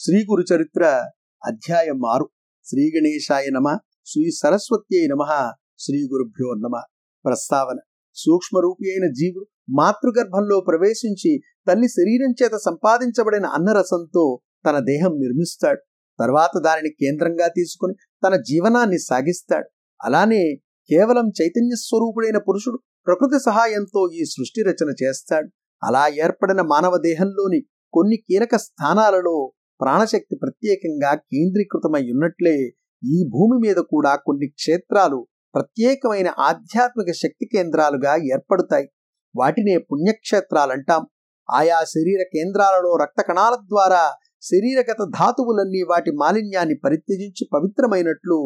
శ్రీ గురు చరిత్ర అధ్యాయం ఆరు. శ్రీ గణేశాయ నమ శ్రీ సరస్వత్యై నమ శ్రీ గురుభ్యో నమ. ప్రస్తావన. సూక్ష్మరూపి అయిన జీవుడు మాతృగర్భంలో ప్రవేశించి తల్లి శరీరం చేత సంపాదించబడిన అన్నరసంతో తన దేహం నిర్మిస్తాడు. తర్వాత దానిని కేంద్రంగా తీసుకుని తన జీవనాన్ని సాగిస్తాడు. అలానే కేవలం చైతన్య స్వరూపుడైన పురుషుడు ప్రకృతి సహాయంతో ఈ సృష్టి రచన చేస్తాడు. అలా ఏర్పడిన మానవ దేహంలోని కొన్ని కీలక స్థానాలలో ప్రాణశక్తి ప్రత్యేకంగా కేంద్రీకృతమై ఉన్నట్లే ఈ భూమి మీద కూడా కొన్ని క్షేత్రాలు ప్రత్యేకమైన ఆధ్యాత్మిక శక్తి కేంద్రాలుగా ఏర్పడతాయి. వాటినే పుణ్యక్షేత్రాలంటాం. ఆయా శరీర కేంద్రాలలో రక్త కణాల ద్వారా శరీరగత ధాతువులన్నీ వాటి మాలిన్యాన్ని పరిత్యజించి పవిత్రమైనట్లు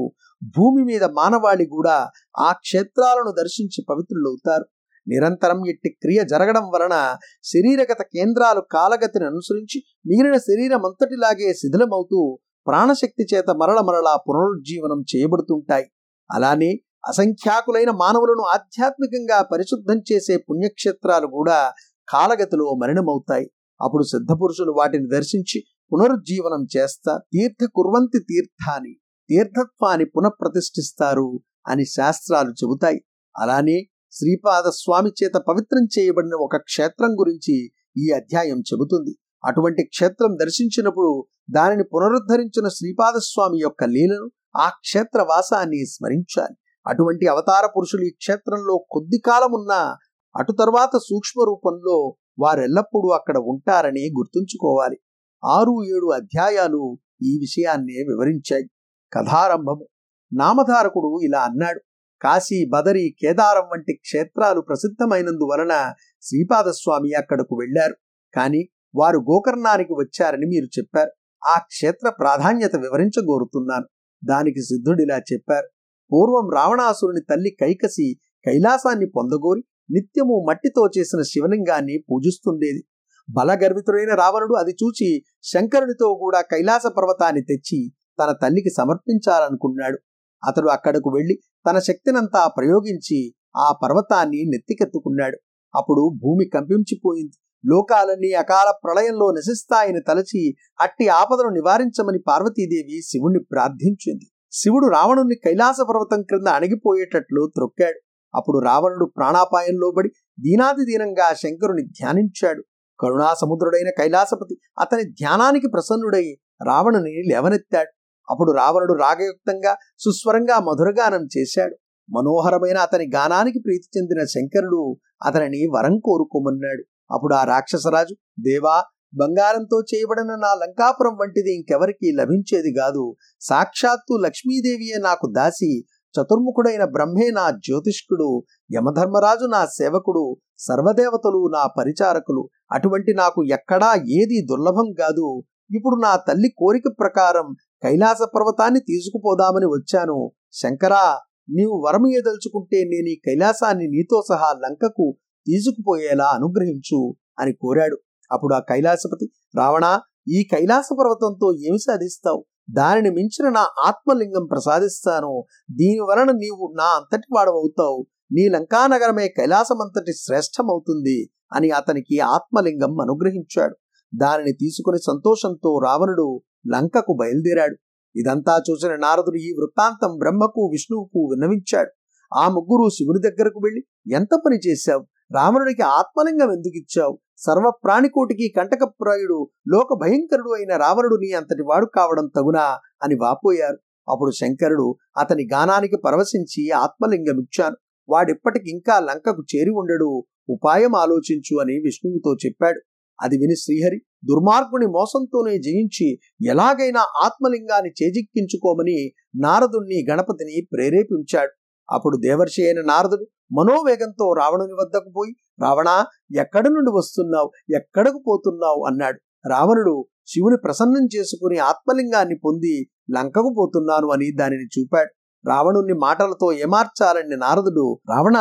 భూమి మీద మానవాళి కూడా ఆ క్షేత్రాలను దర్శించి పవిత్రులవుతారు. నిరంతరం ఇట్టి క్రియ జరగడం వలన శరీరగత కేంద్రాలు కాలగతిని అనుసరించి మిగిలిన శరీరం అంతటిలాగే శిథిలమవుతూ ప్రాణశక్తి చేత మరల మరలా పునరుజ్జీవనం చేయబడుతుంటాయి. అలానే అసంఖ్యాకులైన మానవులను ఆధ్యాత్మికంగా పరిశుద్ధం చేసే పుణ్యక్షేత్రాలు కూడా కాలగతిలో మరణమవుతాయి అప్పుడు సిద్ధపురుషులు వాటిని దర్శించి పునరుజ్జీవనం చేస్తా తీర్థ కుర్వంతి తీర్థాన్ని తీర్థత్వాన్ని పునఃప్రతిష్ఠిస్తారు అని శాస్త్రాలు చెబుతాయి. అలానే శ్రీపాద స్వామి చేత పవిత్రం చేయబడిన ఒక క్షేత్రం గురించి ఈ అధ్యాయం చెబుతుంది. అటువంటి క్షేత్రం దర్శించినప్పుడు దానిని పునరుద్ధరించిన శ్రీపాదస్వామి యొక్క లీలను ఆ క్షేత్ర వాసాన్ని స్మరించాలి. అటువంటి అవతార పురుషులు ఈ క్షేత్రంలో కొద్ది కాలం ఉన్నా అటు తర్వాత సూక్ష్మ రూపంలో వారెల్లప్పుడూ అక్కడ ఉంటారని గుర్తుంచుకోవాలి. ఆరు ఏడు అధ్యాయాలు ఈ విషయాన్నే వివరించాయి. కథారంభము. నామధారకుడు ఇలా అన్నాడు. కాశీ బదరి కేదారం వంటి క్షేత్రాలు ప్రసిద్ధమైనందువలన శ్రీపాదస్వామి అక్కడకు వెళ్ళారు కాని వారు గోకర్ణానికి వచ్చారని మీరు చెప్పారు. ఆ క్షేత్ర ప్రాధాన్యత వివరించగోరుతున్నాను. దానికి సిద్ధుడిలా చెప్పారు. పూర్వం రావణాసురుని తల్లి కైకసి కైలాసాన్ని పొందగోరి నిత్యము మట్టితో చేసిన శివలింగాన్ని పూజిస్తుండేది. బలగర్వితుడైన రావణుడు అది చూచి శంకరునితో కూడా కైలాస పర్వతాన్ని తెచ్చి తన తల్లికి సమర్పించాలనుకున్నాడు. అతడు అక్కడకు వెళ్ళి తన శక్తినంతా ప్రయోగించి ఆ పర్వతాన్ని నెత్తికెత్తుకున్నాడు. అప్పుడు భూమి కంపించిపోయింది. లోకాలన్నీ అకాల ప్రళయంలో నశిస్తాయని తలచి అట్టి ఆపదను నివారించమని పార్వతీదేవి శివుణ్ణి ప్రార్థించింది. శివుడు రావణుణ్ణి కైలాస పర్వతం క్రింద అణిగిపోయేటట్లు త్రొక్కాడు. అప్పుడు రావణుడు ప్రాణాపాయంలో పడి దీనాది దీనంగా శంకరుని ధ్యానించాడు. కరుణాసముద్రుడైన కైలాసపతి అతని ధ్యానానికి ప్రసన్నుడై రావణుని లేవనెత్తాడు. అప్పుడు రావణుడు రాగయుక్తంగా సుస్వరంగా మధురగానం చేశాడు. మనోహరమైన అతని గానానికి ప్రీతి చెందిన శంకరుడు అతనిని వరం కోరుకోమన్నాడు. అప్పుడు ఆ రాక్షసరాజు దేవా బంగారంతో చేయబడిన నా లంకాపురం వంటిది ఇంకెవరికీ లభించేది కాదు. సాక్షాత్తు లక్ష్మీదేవియే నాకు దాసి చతుర్ముఖుడైన బ్రహ్మే నా జ్యోతిష్కుడు యమధర్మరాజు నా సేవకుడు సర్వదేవతలు నా పరిచారకులు. అటువంటి నాకు ఎక్కడా ఏది దుర్లభం కాదు. ఇప్పుడు నా తల్లి కోరిక ప్రకారం కైలాస పర్వతాన్ని తీసుకుపోదామని వచ్చాను. శంకరా నీవు వరం ఏదలుచుకుంటే నేను ఈ కైలాసాన్ని నీతో సహా లంకకు తీసుకుపోయేలా అనుగ్రహించు అని కోరాడు. అప్పుడు ఆ కైలాసపతి రావణ ఈ కైలాస పర్వతంతో ఏమి సాధిస్తావు? దానిని మించిన నా ఆత్మలింగం ప్రసాదిస్తాను. దీని వలన నీవు నా అంతటి వాడవవుతావు. నీ లంకానగరమే కైలాసమంతటి శ్రేష్టమవుతుంది అని అతనికి ఆత్మలింగం అనుగ్రహించాడు. దానిని తీసుకుని సంతోషంతో రావణుడు లంకకు బయలుదేరాడు. ఇదంతా చూసిన నారదుడు ఈ వృత్తాంతం బ్రహ్మకు విష్ణువుకు విన్నవించాడు. ఆ ముగ్గురు శివుని దగ్గరకు వెళ్ళి ఎంత పని చేశావు? రావణుడికి ఆత్మలింగం ఎందుకు ఇచ్చావు? సర్వ ప్రాణికోటికి కంటకప్రాయుడు లోక భయంకరుడు అయిన రావణుడు నీ అంతటి వాడు కావడం తగునా? అని వాపోయారు. అప్పుడు శంకరుడు అతని గానానికి పరవశించి ఆత్మలింగం ఇచ్చాను. వాడిప్పటికింకా లంకకు చేరి ఉండడు. ఉపాయం ఆలోచించు అని విష్ణువుతో చెప్పాడు. అది విని శ్రీహరి దుర్మార్గుని మోసంతోనే జయించి ఎలాగైనా ఆత్మలింగాన్ని చేజిక్కించుకోమని నారదుణ్ణి గణపతిని ప్రేరేపించాడు. అప్పుడు దేవర్షి అయిన నారదుడు మనోవేగంతో రావణుని వద్దకు పోయి రావణా ఎక్కడి నుండి వస్తున్నావు? ఎక్కడకు పోతున్నావు? అన్నాడు. రావణుడు శివుని ప్రసన్నం చేసుకుని ఆత్మలింగాన్ని పొంది లంకకు పోతున్నాను అని దానిని చూపాడు. రావణుణ్ణి మాటలతో ఏమార్చాలని నారదుడు రావణ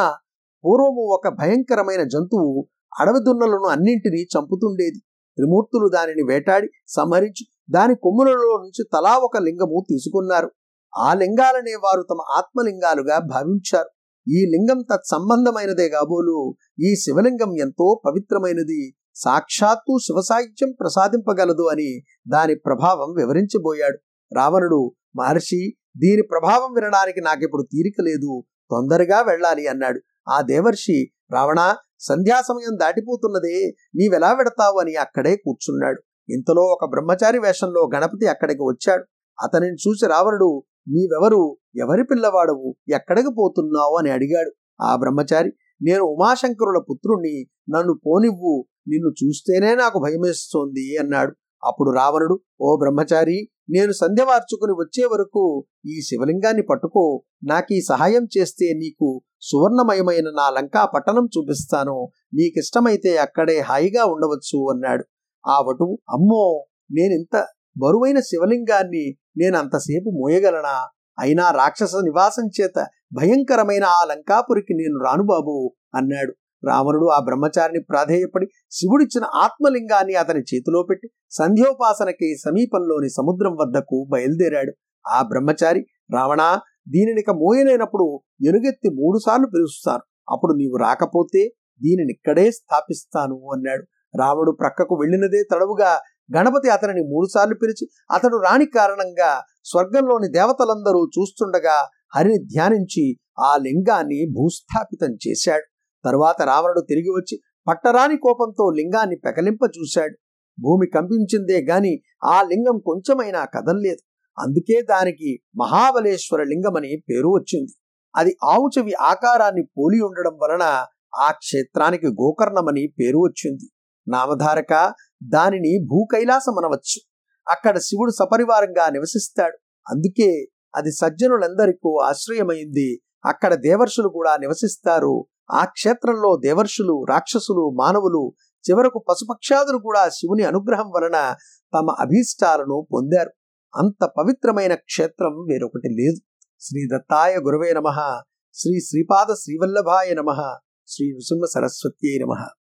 పూర్వము ఒక భయంకరమైన జంతువు అడవి దున్నలను అన్నింటినీ చంపుతుండేది. త్రిమూర్తులు దానిని వేటాడి సంహరించి దాని కొమ్ములలో నుంచి తలా ఒక లింగము తీసుకున్నారు. ఆ లింగాలనే వారు తమ ఆత్మలింగాలుగా భావించారు. ఈ లింగం తత్సంబంధమైనదే కాబోలు. ఈ శివలింగం ఎంతో పవిత్రమైనది. సాక్షాత్తు శివసాహిత్యం ప్రసాదింపగలదు అని దాని ప్రభావం వివరించబోయాడు. రావణుడు మహర్షి దీని ప్రభావం వినడానికి నాకిప్పుడు తీరిక లేదు. తొందరగా వెళ్ళాలి అన్నాడు. ఆ దేవర్షి రావణ సంధ్యా సమయం దాటిపోతున్నదే నీవెలా వెడతావు అని అక్కడే కూర్చున్నాడు. ఇంతలో ఒక బ్రహ్మచారి వేషంలో గణపతి అక్కడికి వచ్చాడు. అతనిని చూసి రావణుడు నీవెవరు? ఎవరి పిల్లవాడవు? ఎక్కడికి పోతున్నావు? అని అడిగాడు. ఆ బ్రహ్మచారి నేను ఉమాశంకరుల పుత్రుణ్ణి నన్ను పోనివ్వు నిన్ను చూస్తేనే నాకు భయమేస్తోంది అన్నాడు. అప్పుడు రావణుడు ఓ బ్రహ్మచారి నేను సంధ్యవార్చుకుని వచ్చే వరకు ఈ శివలింగాన్ని పట్టుకో నాకు ఈ సహాయం చేస్తే నీకు సువర్ణమయమైన నా లంకా పట్టణం చూపిస్తాను. నీకిష్టమైతే అక్కడే హాయిగా ఉండవచ్చు అన్నాడు. ఆ వటువు అమ్మో నేనింత బరువైన శివలింగాన్ని నేను అంతసేపు మోయగలనా? అయినా రాక్షస నివాసం చేత భయంకరమైన ఆ లంకాపురికి నేను రాను బాబు అన్నాడు. రావణుడు ఆ బ్రహ్మచారిని ప్రాధేయపడి శివుడిచ్చిన ఆత్మలింగాన్ని అతని చేతిలో పెట్టి సంధ్యోపాసనకి సమీపంలోని సముద్రం వద్దకు బయలుదేరాడు. ఆ బ్రహ్మచారి రావణ దీనినిక మోయలేనప్పుడు ఎనుగెత్తి మూడుసార్లు పిలుస్తాను అప్పుడు నీవు రాకపోతే దీనిని ఇక్కడే స్థాపిస్తాను అన్నాడు. రాముడు ప్రక్కకు వెళ్ళినదే తడవుగా గణపతి అతనిని మూడుసార్లు పిలిచి అతడు రాని కారణంగా స్వర్గంలోని దేవతలందరూ చూస్తుండగా హరిని ధ్యానించి ఆ లింగాన్ని భూస్థాపితం చేశాడు. తరువాత రావణుడు తిరిగి వచ్చి పట్టరాని కోపంతో లింగాన్ని పెకలింప చూశాడు. భూమి కంపించిందే గాని ఆ లింగం కొంచెమైనా కదల్లేదు. అందుకే దానికి మహాబలేశ్వర లింగమని పేరు వచ్చింది. అది ఆవు చెవి ఆకారాన్ని పోలి ఉండడం వలన ఆ క్షేత్రానికి గోకర్ణమని పేరు వచ్చింది. నామధారక దానిని భూకైలాసం అనవచ్చు. అక్కడ శివుడు సపరివారంగా నివసిస్తాడు. అందుకే అది సజ్జనులందరికీ ఆశ్రయమైంది. అక్కడ దేవర్షులు కూడా నివసిస్తారు. ఆ క్షేత్రంలో దేవర్షులు రాక్షసులు మానవులు చివరకు పశుపక్షాదులు కూడా శివుని అనుగ్రహం వలన తమ అభీష్టాలను పొందారు. అంత పవిత్రమైన క్షేత్రం వేరొకటి లేదు. శ్రీ దత్తాయ గురవే నమ. శ్రీ శ్రీపాద శ్రీవల్లభాయ నమ. శ్రీ నృసింహ సరస్వత్యై నమ.